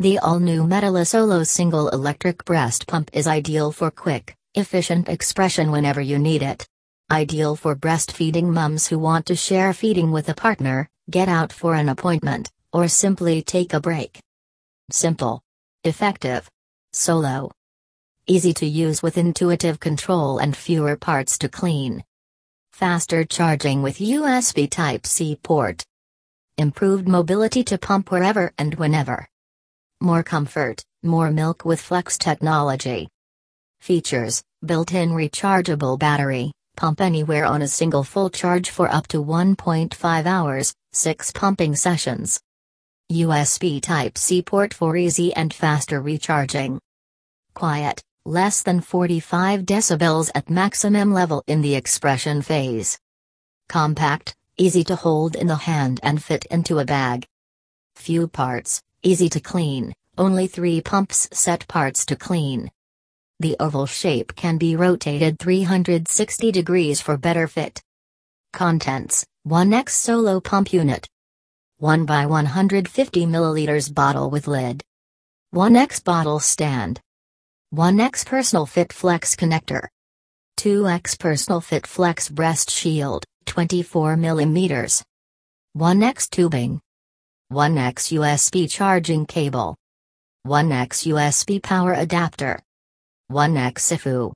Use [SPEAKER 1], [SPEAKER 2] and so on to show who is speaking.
[SPEAKER 1] The all-new Medela Solo single electric breast pump is ideal for quick, efficient expression whenever you need it. Ideal for breastfeeding mums who want to share feeding with a partner, get out for an appointment, or simply take a break. Simple. Effective. Solo. Easy to use with intuitive control and fewer parts to clean. Faster charging with USB Type-C port. Improved mobility to pump wherever and whenever. More comfort, more milk with Flex technology. Features Built in rechargeable battery, pump anywhere on a single full charge for up to 1.5 hours, 6 pumping sessions. USB Type-C port for easy and faster recharging. Quiet, less than 45 decibels at maximum level in the expression phase. Compact, easy to hold in the hand and fit into a bag. Few parts, easy to clean, only 3 pumps set parts to clean. The oval shape can be rotated 360 degrees for better fit. Contents 1x Solo Pump Unit 1 by 150 milliliters bottle with lid. 1x bottle stand. 1x Personal Fit Flex connector. 2x Personal Fit Flex breast shield, 24 millimeters. 1x tubing. 1x USB charging cable. 1x USB power adapter. 1x SIFU.